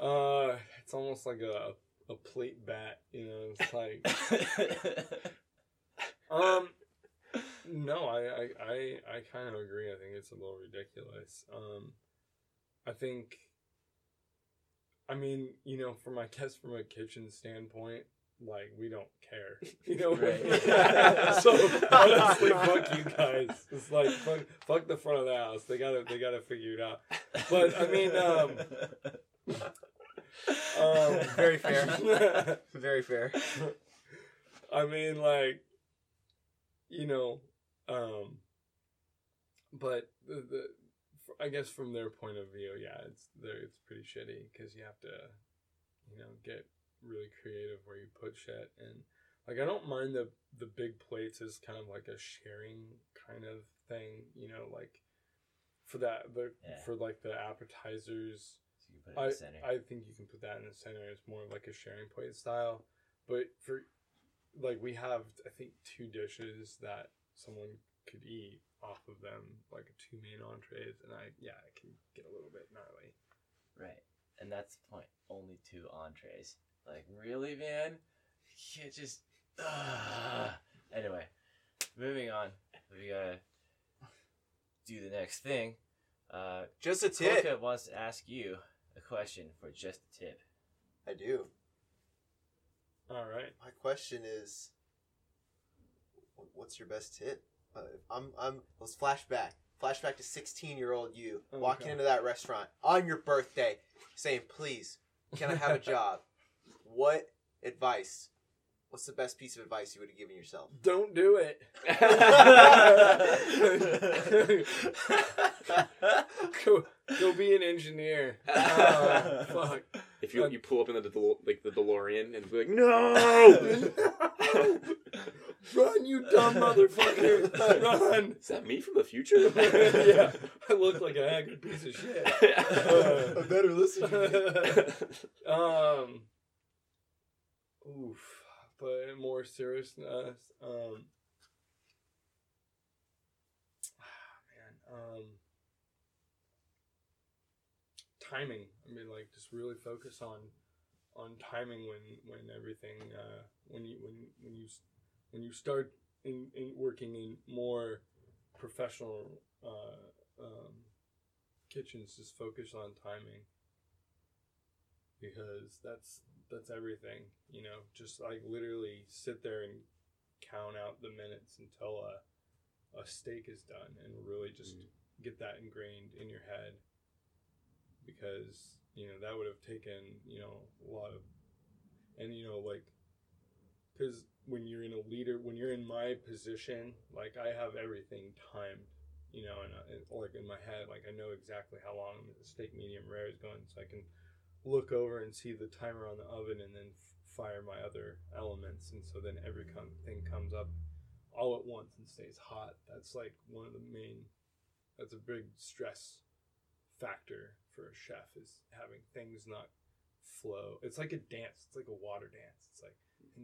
A: Uh, it's almost like a a plate bat. You know, it's like um. No, I I I, I kind of agree. I think it's a little ridiculous. Um, I think. I mean, you know, from I guess from a kitchen standpoint, like we don't care. (laughs) You know.
B: Right. (laughs)
A: so (laughs) honestly, fuck you guys. It's like fuck, fuck the front of the house. They gotta they gotta figure it out. But I mean, um, um
E: Very fair. Very fair.
A: I mean, like, you know, um, but the, the I guess from their point of view, yeah, it's there. It's pretty shitty because you have to, you know, get really creative where you put shit and like I don't mind the the big plates as kind of like a sharing kind of thing, you know, like for that the
B: Yeah.
A: for like the appetizers
B: So you put it in
A: I,
B: the center.
A: I think you can put that in the center. It's more of like a sharing plate style. But for like we have I think two dishes that someone could eat off of them, like two main entrees, and I yeah, I can get a little bit gnarly.
B: Right. And that's the point. Only two entrees. Like, really, man? You can't just. Ugh. Anyway, moving on. We gotta do the next thing. Uh,
E: Just a tip.
B: Coca wants to ask you a question for just a tip.
E: I do.
A: All right.
E: My question is, wh- what's your best tip? Uh, I'm, I'm. Let's flashback. Flashback to 16 year old you
A: Oh,
E: walking
A: God.
E: into that restaurant on your birthday, saying, "Please, can I have a (laughs) job?" what advice? What's the best piece of advice you would have given yourself?
A: Don't do it. go, go be an engineer. (laughs) Oh, fuck.
C: if you you pull up in the Del- like the DeLorean and be like, no, (laughs)
A: Run, you dumb motherfucker! Run!
C: is that me from the future? (laughs)
A: yeah, I look like a haggard piece of shit. (laughs) (laughs)
E: I better listen.
A: um, oof. But in more seriousness, um, man, um, timing. I mean, like, just really focus on on timing when when everything uh, when you when when you when you start in, in working in more professional uh, um, kitchens just focus on timing. Because that's that's everything you know? Just like literally sit there and count out the minutes until a, a steak is done and really just get that ingrained in your head. Because you know that would have taken you know a lot of and you know like because when you're in a leader when you're in my position like i have everything timed you know and, I- and like in my head like i know exactly how long the steak medium rare is going so i can look over and see the timer on the oven and then f- fire my other elements and so then every com- thing comes up all at once and stays hot. That's like one of the main that's a big stress factor for a chef is having things not flow. It's like a dance it's like a water dance. It's like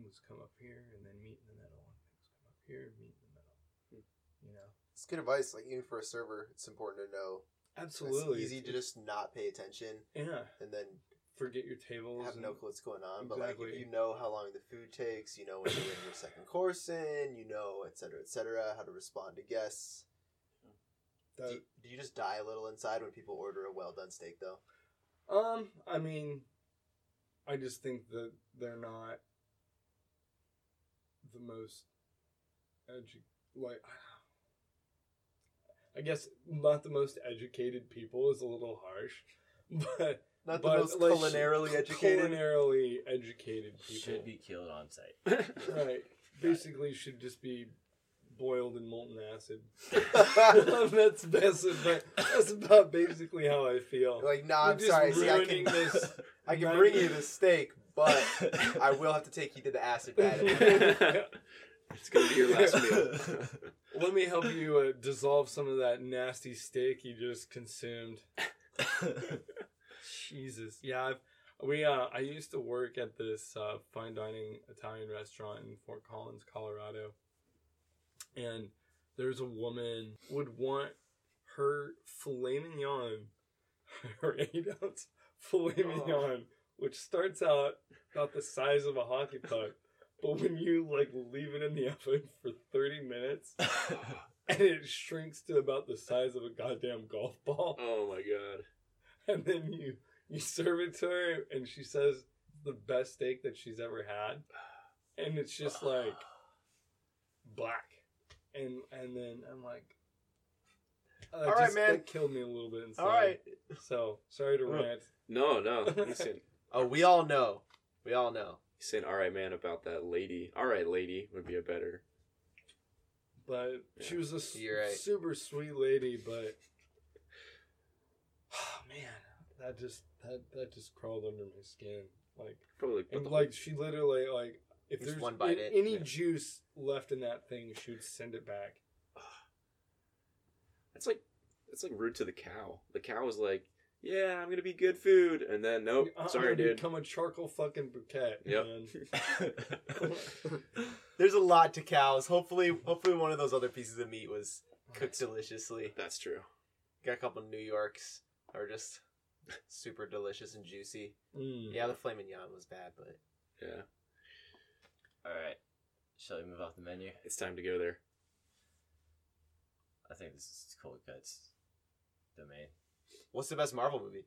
A: things come up here and then meet in the middle and things come up here and meet in the middle you know
E: It's good advice. Like even for a server, it's important to know.
A: absolutely
E: It's easy to just not pay attention
A: yeah
E: and then
A: forget your tables
E: have no clue what's going on. But like if you know how long the food takes, you know when you're in your second course in, you know, et cetera, et cetera, how to respond to guests.
A: that-
E: do, do you just die a little inside when people order a well done steak though?
A: Um, I mean, I just think that they're not the most edu- like. I guess not the most educated people is a little harsh, (laughs) but
E: Not the
A: but,
E: most
A: like,
E: culinarily educated.
A: Culinarily educated people
B: Should be killed on site. (laughs)
A: right. Basically, should just be boiled in molten acid. (laughs) that's best. But that's about basically how I feel.
E: like, nah, I'm sorry. See, I can,
A: this.
E: I can bring you the steak, but I (laughs) will have to take you to the acid (laughs) bath.
C: it's gonna be your last (laughs) meal.
A: Let me help you uh, dissolve some of that nasty steak you just consumed. Jesus, yeah. I've, we uh, I used to work at this uh, fine dining Italian restaurant in Fort Collins, Colorado, and there's a woman would want her filet mignon, her eight ounce filet
C: Oh.
A: mignon, which starts out about the size of a hockey puck. But when you like leave it in the oven for 30 minutes (laughs) and it shrinks to about the size of a goddamn golf ball,
C: oh my god.
A: and then you you serve it to her and she says the best steak that she's ever had. and it's just like black, and and then I'm like, uh,
E: All right,
A: just-
E: man.
A: That killed me a little bit. Inside.
E: All right.
A: So sorry to
C: Oh.
A: rant.
C: No, no. He's (laughs) saying,
E: Oh, we all know. We all know.
C: he's saying, all right, man, about that lady. All right, lady would be a better.
A: But she was a s-
E: right.
A: super sweet lady, but (sighs) oh man, that just that that just crawled under my skin. Like
C: Probably like,
A: and like she literally like if
E: Just
A: there's
E: one bite
A: a-
E: it.
A: any
C: Yeah.
A: juice left in that thing, she would send it back.
C: That's like that's like rude to the cow. The cow was like, "Yeah, I'm gonna be good food," and then nope,
A: I'm
C: sorry,
A: gonna
C: dude.
A: Become a charcoal fucking bouquet.
C: Yep. (laughs)
E: There's a lot to cows. Hopefully, hopefully one of those other pieces of meat was cooked deliciously.
C: That's true.
E: Got a couple New Yorks are just super delicious and juicy.
A: Mm.
E: Yeah, the filet mignon was bad, but
C: Yeah,
B: All right. Shall we move off the menu?
C: it's time to go there.
B: I think this is cold cuts domain.
E: What's the best Marvel movie?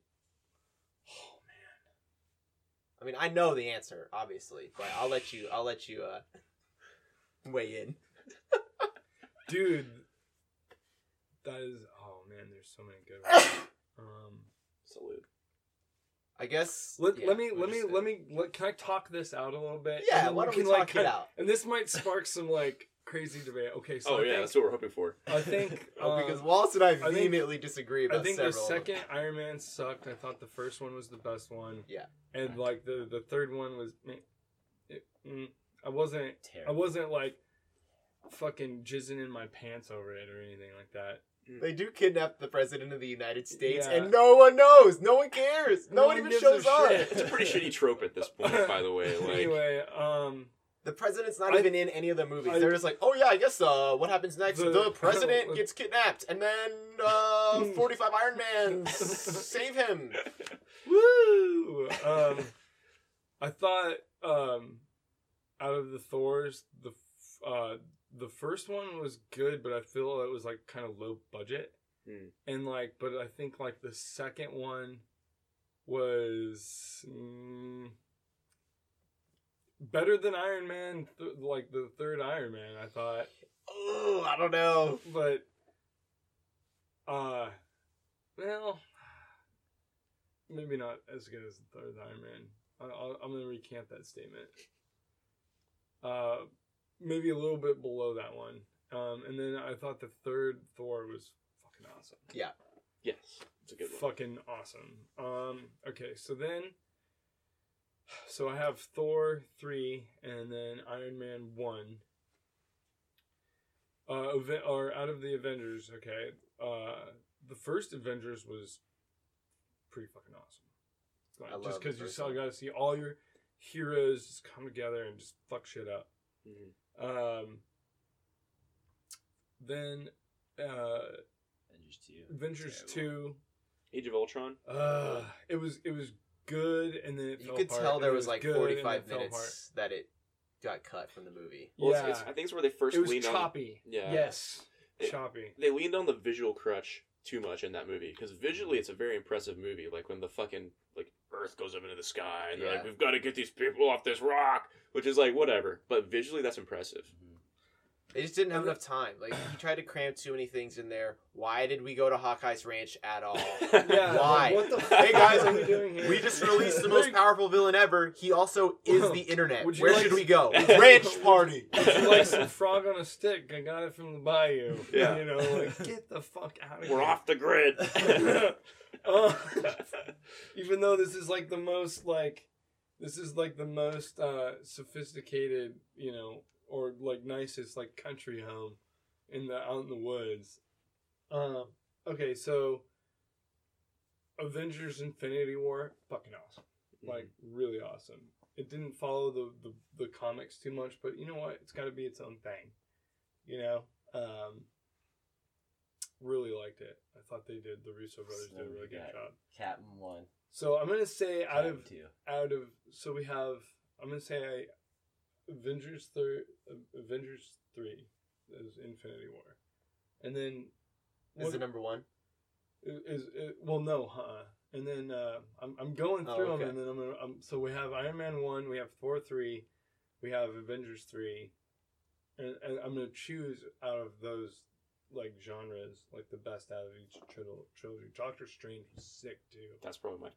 A: Oh man.
E: I mean, I know the answer, obviously, but I'll let you. I'll let you uh, weigh in. (laughs)
A: dude that is oh man there's so many good ones (coughs) um
C: Salute.
E: I guess.
A: let,
E: yeah,
A: let me let me let me let, can i talk this out a little bit
E: Yeah,
A: And
E: why don't we
A: can,
E: talk
A: like,
E: it out?
A: and this might spark some like crazy debate okay so
C: oh
A: I
C: yeah,
A: think,
C: that's what we're hoping for.
A: i think (laughs)
E: Oh,
A: um,
E: because Wallace and I
A: think-
E: vehemently disagree about
A: I think the
E: several. of
A: second Iron Man sucked. I thought the first one was the best one.
E: Yeah.
A: And like the the third one was, meh. it, mm, I wasn't I wasn't like fucking jizzing in my pants over it or anything like that.
E: They do kidnap the president of the United States,
A: Yeah.
E: and no one knows. No one cares. No,
A: No
E: one
A: one
E: even shows up.
A: shit. (laughs)
C: It's a pretty shitty trope at this point, by the way. (laughs) Like,
A: anyway, um,
E: The president's not
A: I-
E: even in any of the movies.
A: I-
E: They're just like, oh yeah, I guess uh, what happens next?
A: The-
E: The, (laughs) president (laughs) gets kidnapped, and then uh, forty-five Iron Man save him. (laughs)
A: woo. Um, I thought um, out of the Thors, the uh the first one was good, but I feel it was like kind of low budget.
C: Hmm.
A: And like, but I think like the second one was mm, better than Iron Man, th- like the third Iron Man. I thought,
E: Oh, I don't know.
A: but uh, well, maybe not as good as the third Iron Man. I, I'll, I'm gonna recant that statement. Uh, maybe a little bit below that one. Um, and then I thought the third Thor was fucking awesome. Yeah.
C: Yes, it's a good one.
A: Fucking awesome. Um, okay, so then, so I have Thor three, and then Iron Man one. Uh, Aven- or out of the Avengers, okay. Uh, the first Avengers was pretty fucking awesome. Like,
E: I love
A: just because you
E: first
A: saw, got to see all your heroes just come together and just fuck shit up.
C: Mhm.
A: Um, then uh,
B: Avengers 2.
A: Avengers
B: Terrible.
A: two.
C: Age of Ultron.
A: Uh, it was it was good, and then it
E: You
A: fell
E: could
A: apart,
E: tell there
A: it
E: was like
A: good,
E: forty-five
A: it fell
E: minutes that it got cut from the movie.
C: Well,
A: yeah,
C: it's, it's, I think it's where they first
A: it was
C: leaned on.
A: choppy.
C: Yeah.
A: Yes,
C: It-
A: choppy.
C: They leaned on the visual crutch too much in that movie because visually it's a very impressive movie. Like when the fucking like Earth goes up into the sky and they're like, "We've got to get these people off this rock," which is like whatever. But visually, that's impressive.
B: Mhm.
E: They just didn't have enough time. Like he tried to cram too many things in there. Why did we go to Hawkeye's Ranch at all? (laughs)
A: Yeah,
E: Why?
A: like, what the
E: Hey guys,
A: fuck are we doing here?
E: We just released the most powerful villain ever. He also is the (laughs) internet.
A: Would you
E: Where
A: like-
E: should we go? Ranch party. (laughs)
A: Would you like some frog on a stick? I got it from the bayou.
C: Yeah.
A: you know, like get the fuck out of here.
C: We're off the grid.
A: Uh, even though this is like the most like this is like the most uh sophisticated you know or like nicest like country home in the out in the woods. Um okay so avengers infinity war fucking awesome. Like really awesome. It didn't follow the, the the comics too much but you know what? It's got to be its own thing you know? Um really liked it. I thought they did the russo brothers did a really good job.
B: Captain 1.
A: so i'm gonna say out of
B: 2.
A: out of so we have i'm gonna say I, avengers third avengers 3 is infinity war and then
E: Is
A: what-
E: it number one?
A: is, is well no huh and then uh, I'm, I'm going
E: Oh,
A: through
E: okay.
A: them and then I'm, gonna, um so we have Iron Man one we have Thor three we have Avengers three, and, and I'm gonna choose out of those like genres, like the best out of each tril- trilogy. Doctor Strange was sick too.
C: That's probably my.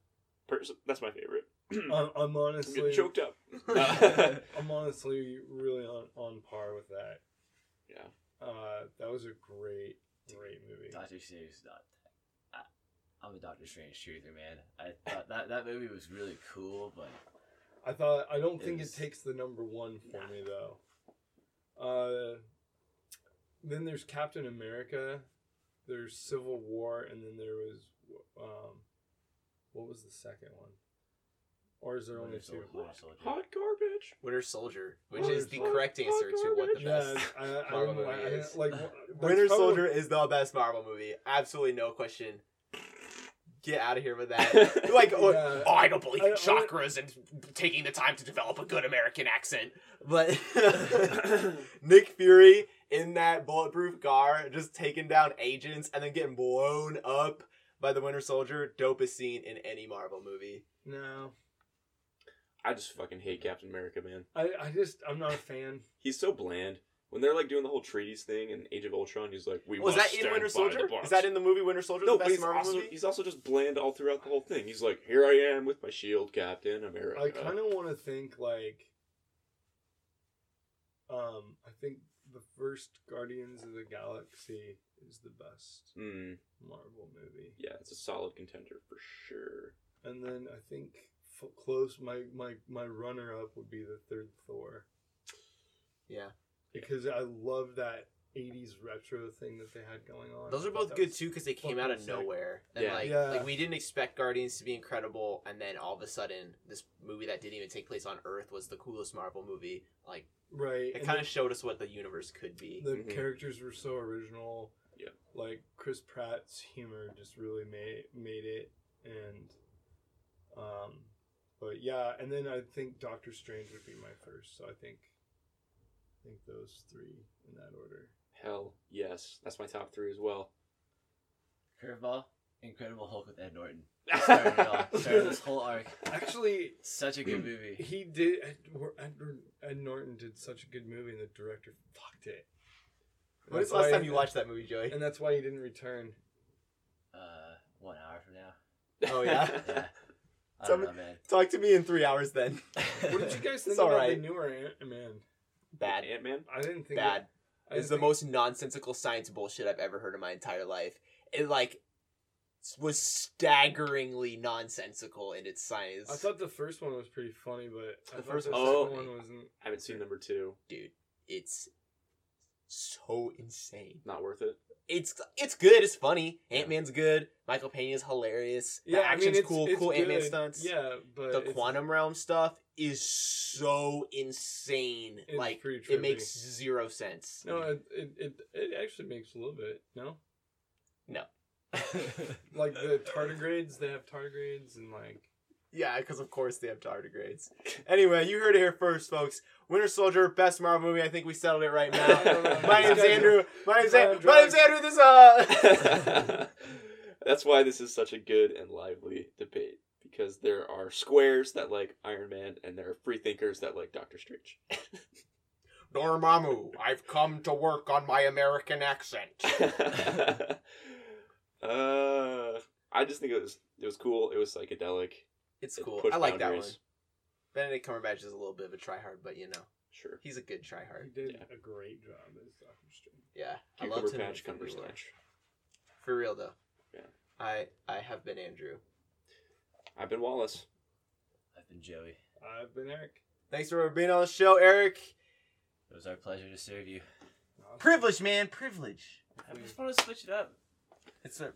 C: Pers- that's my favorite.
A: I'm, I'm (clears throat)
C: I'm
A: honestly
C: choked up. (laughs)
A: I'm (laughs) honestly really on on par with that.
C: yeah.
A: Uh, that was a great, great movie.
B: Doctor Strange is not. I, I'm a Doctor Strange truther, man. I thought that that movie was really cool, but
A: I thought I don't
B: It
A: think
B: was-
A: it takes the number one for
B: Nah.
A: me though. Uh, then there's Captain America. There's Civil War, and then there was um, what was the second one? Or is there only
B: Winter
A: two?
B: Sol- Winter Soldier.
C: Hot garbage.
E: Winter Soldier, which
A: Winter
E: is the
A: Sol-
E: correct answer to what the
A: Yeah,
E: best.
A: I, I,
E: Marvel
A: didn't, I
E: movie
A: didn't
E: is.
A: like. (laughs)
E: Winter
A: probably-
E: Soldier is the best Marvel movie. Absolutely no question. Get out of here with that. (laughs) like, oh,
A: Yeah.
E: oh, I don't believe
A: I-
E: in
A: I-
E: chakras and taking the time to develop a good American accent. But (laughs) Nick Fury in that bulletproof car, just taking down agents and then getting blown up by the Winter Soldier, dopest scene in any Marvel movie.
A: No,
C: I just fucking hate Captain America, man.
A: I, I just I'm not a fan. (laughs)
C: He's so bland. When they're like doing the whole treaties thing in Age of Ultron, he's like, "We
E: Was
C: must
E: that in
C: stand
E: Winter
C: by
E: Soldier?
C: the.
E: Is that in the movie Winter Soldier?
C: No,
E: the
C: but he's
E: Marvel
C: also
E: movie?
C: he's also just bland all throughout the whole thing. He's like, "Here I am with my shield, Captain America."
A: I kind of want to think like, um, I think the first Guardians of the Galaxy is the best
C: Mm,
A: Marvel movie,
C: yeah, it's a solid contender for sure.
A: and then I think f- close my my my runner up would be the third Thor
E: yeah.
A: because I love that. 80s retro thing that they had going on.
E: Those
A: I
E: are both good too because they came out of
A: sick.
E: nowhere. And
C: Yeah.
E: like,
A: Yeah.
E: like we didn't expect Guardians to be incredible, and then all of a sudden, this movie that didn't even take place on Earth was the coolest Marvel movie. Like,
A: Right.
E: it kind of showed us what the universe could be.
A: the
C: Mhm.
A: characters were so original.
C: Yeah.
A: Like Chris Pratt's humor just really made made it and um but yeah, and then I think Doctor Strange would be my first. So I think I think those three in that order.
C: Hell yes, that's my top three as well.
B: Curveball, Incredible Hulk with Ed Norton. Started it all. Started this whole arc.
A: Actually,
B: Such a good movie.
A: he did Ed, Ed, Ed Norton did such a good movie and the director fucked it.
E: When was the last time you watched that movie, Joey?
A: And that's why he didn't return.
B: Uh, one hour from now. (laughs)
E: Oh, yeah? (laughs)
B: Yeah. I don't know, man.
E: Talk to me in three hours then. (laughs)
A: What did you guys think
E: all
A: about
E: right.
A: the newer Ant Man?
E: Bad.
C: Ant Man.
A: I didn't think
E: Bad.
A: I
E: It's
A: didn't
E: the
A: think-
E: most nonsensical science bullshit I've ever heard in my entire life. It like was staggeringly nonsensical in its science.
A: I thought the first one was pretty funny, but I
E: The
A: thought
E: first
A: the
E: one
C: was
A: second
E: funny.
A: one wasn't.
C: I haven't seen number two.
E: dude, it's so insane.
C: Not worth it.
E: It's it's good. It's funny. Ant Man's good. Michael Pena is hilarious. The
A: Yeah, I
E: action's
A: mean, it's,
E: cool.
A: it's
E: cool Ant Man stunts.
A: Yeah, but
E: the quantum realm stuff is so insane. Like it makes zero sense.
A: No, it, it it it actually makes a little bit. No,
E: No.
A: like the (laughs) tardigrades, they have tardigrades and like.
E: Yeah, because of course they have tardigrades. Anyway, you heard it here first, folks. Winter Soldier, best Marvel movie. I think we settled it right now. (laughs) my name's Andrew. My name's, An- my name's Andrew. This uh. (laughs)
C: That's why this is such a good and lively debate because there are squares that like Iron Man and there are free thinkers that like Doctor Strange. (laughs)
E: Dormammu, I've come to work on my American accent.
C: uh, I just think it was it was cool. It was psychedelic.
E: It's cool. I like that one. Benedict Cumberbatch is a little bit of a tryhard, but you know
C: Sure.
E: he's a good tryhard.
A: He
E: tryhard.
A: did
C: Yeah.
A: a great job as Doctor Strange.
E: Yeah, I
C: Cucumber
E: loved him. in
C: patch,
E: Infinity War.
C: cumbersnatch.
E: For real though.
C: Yeah.
E: I I have been Andrew.
C: I've been Wallace.
B: I've been Joey.
A: I've been Eric.
E: Thanks for being on the show, Eric.
B: It was our pleasure to serve you.
E: Privilege, man, privilege.
B: I just want to switch it up.
E: It's a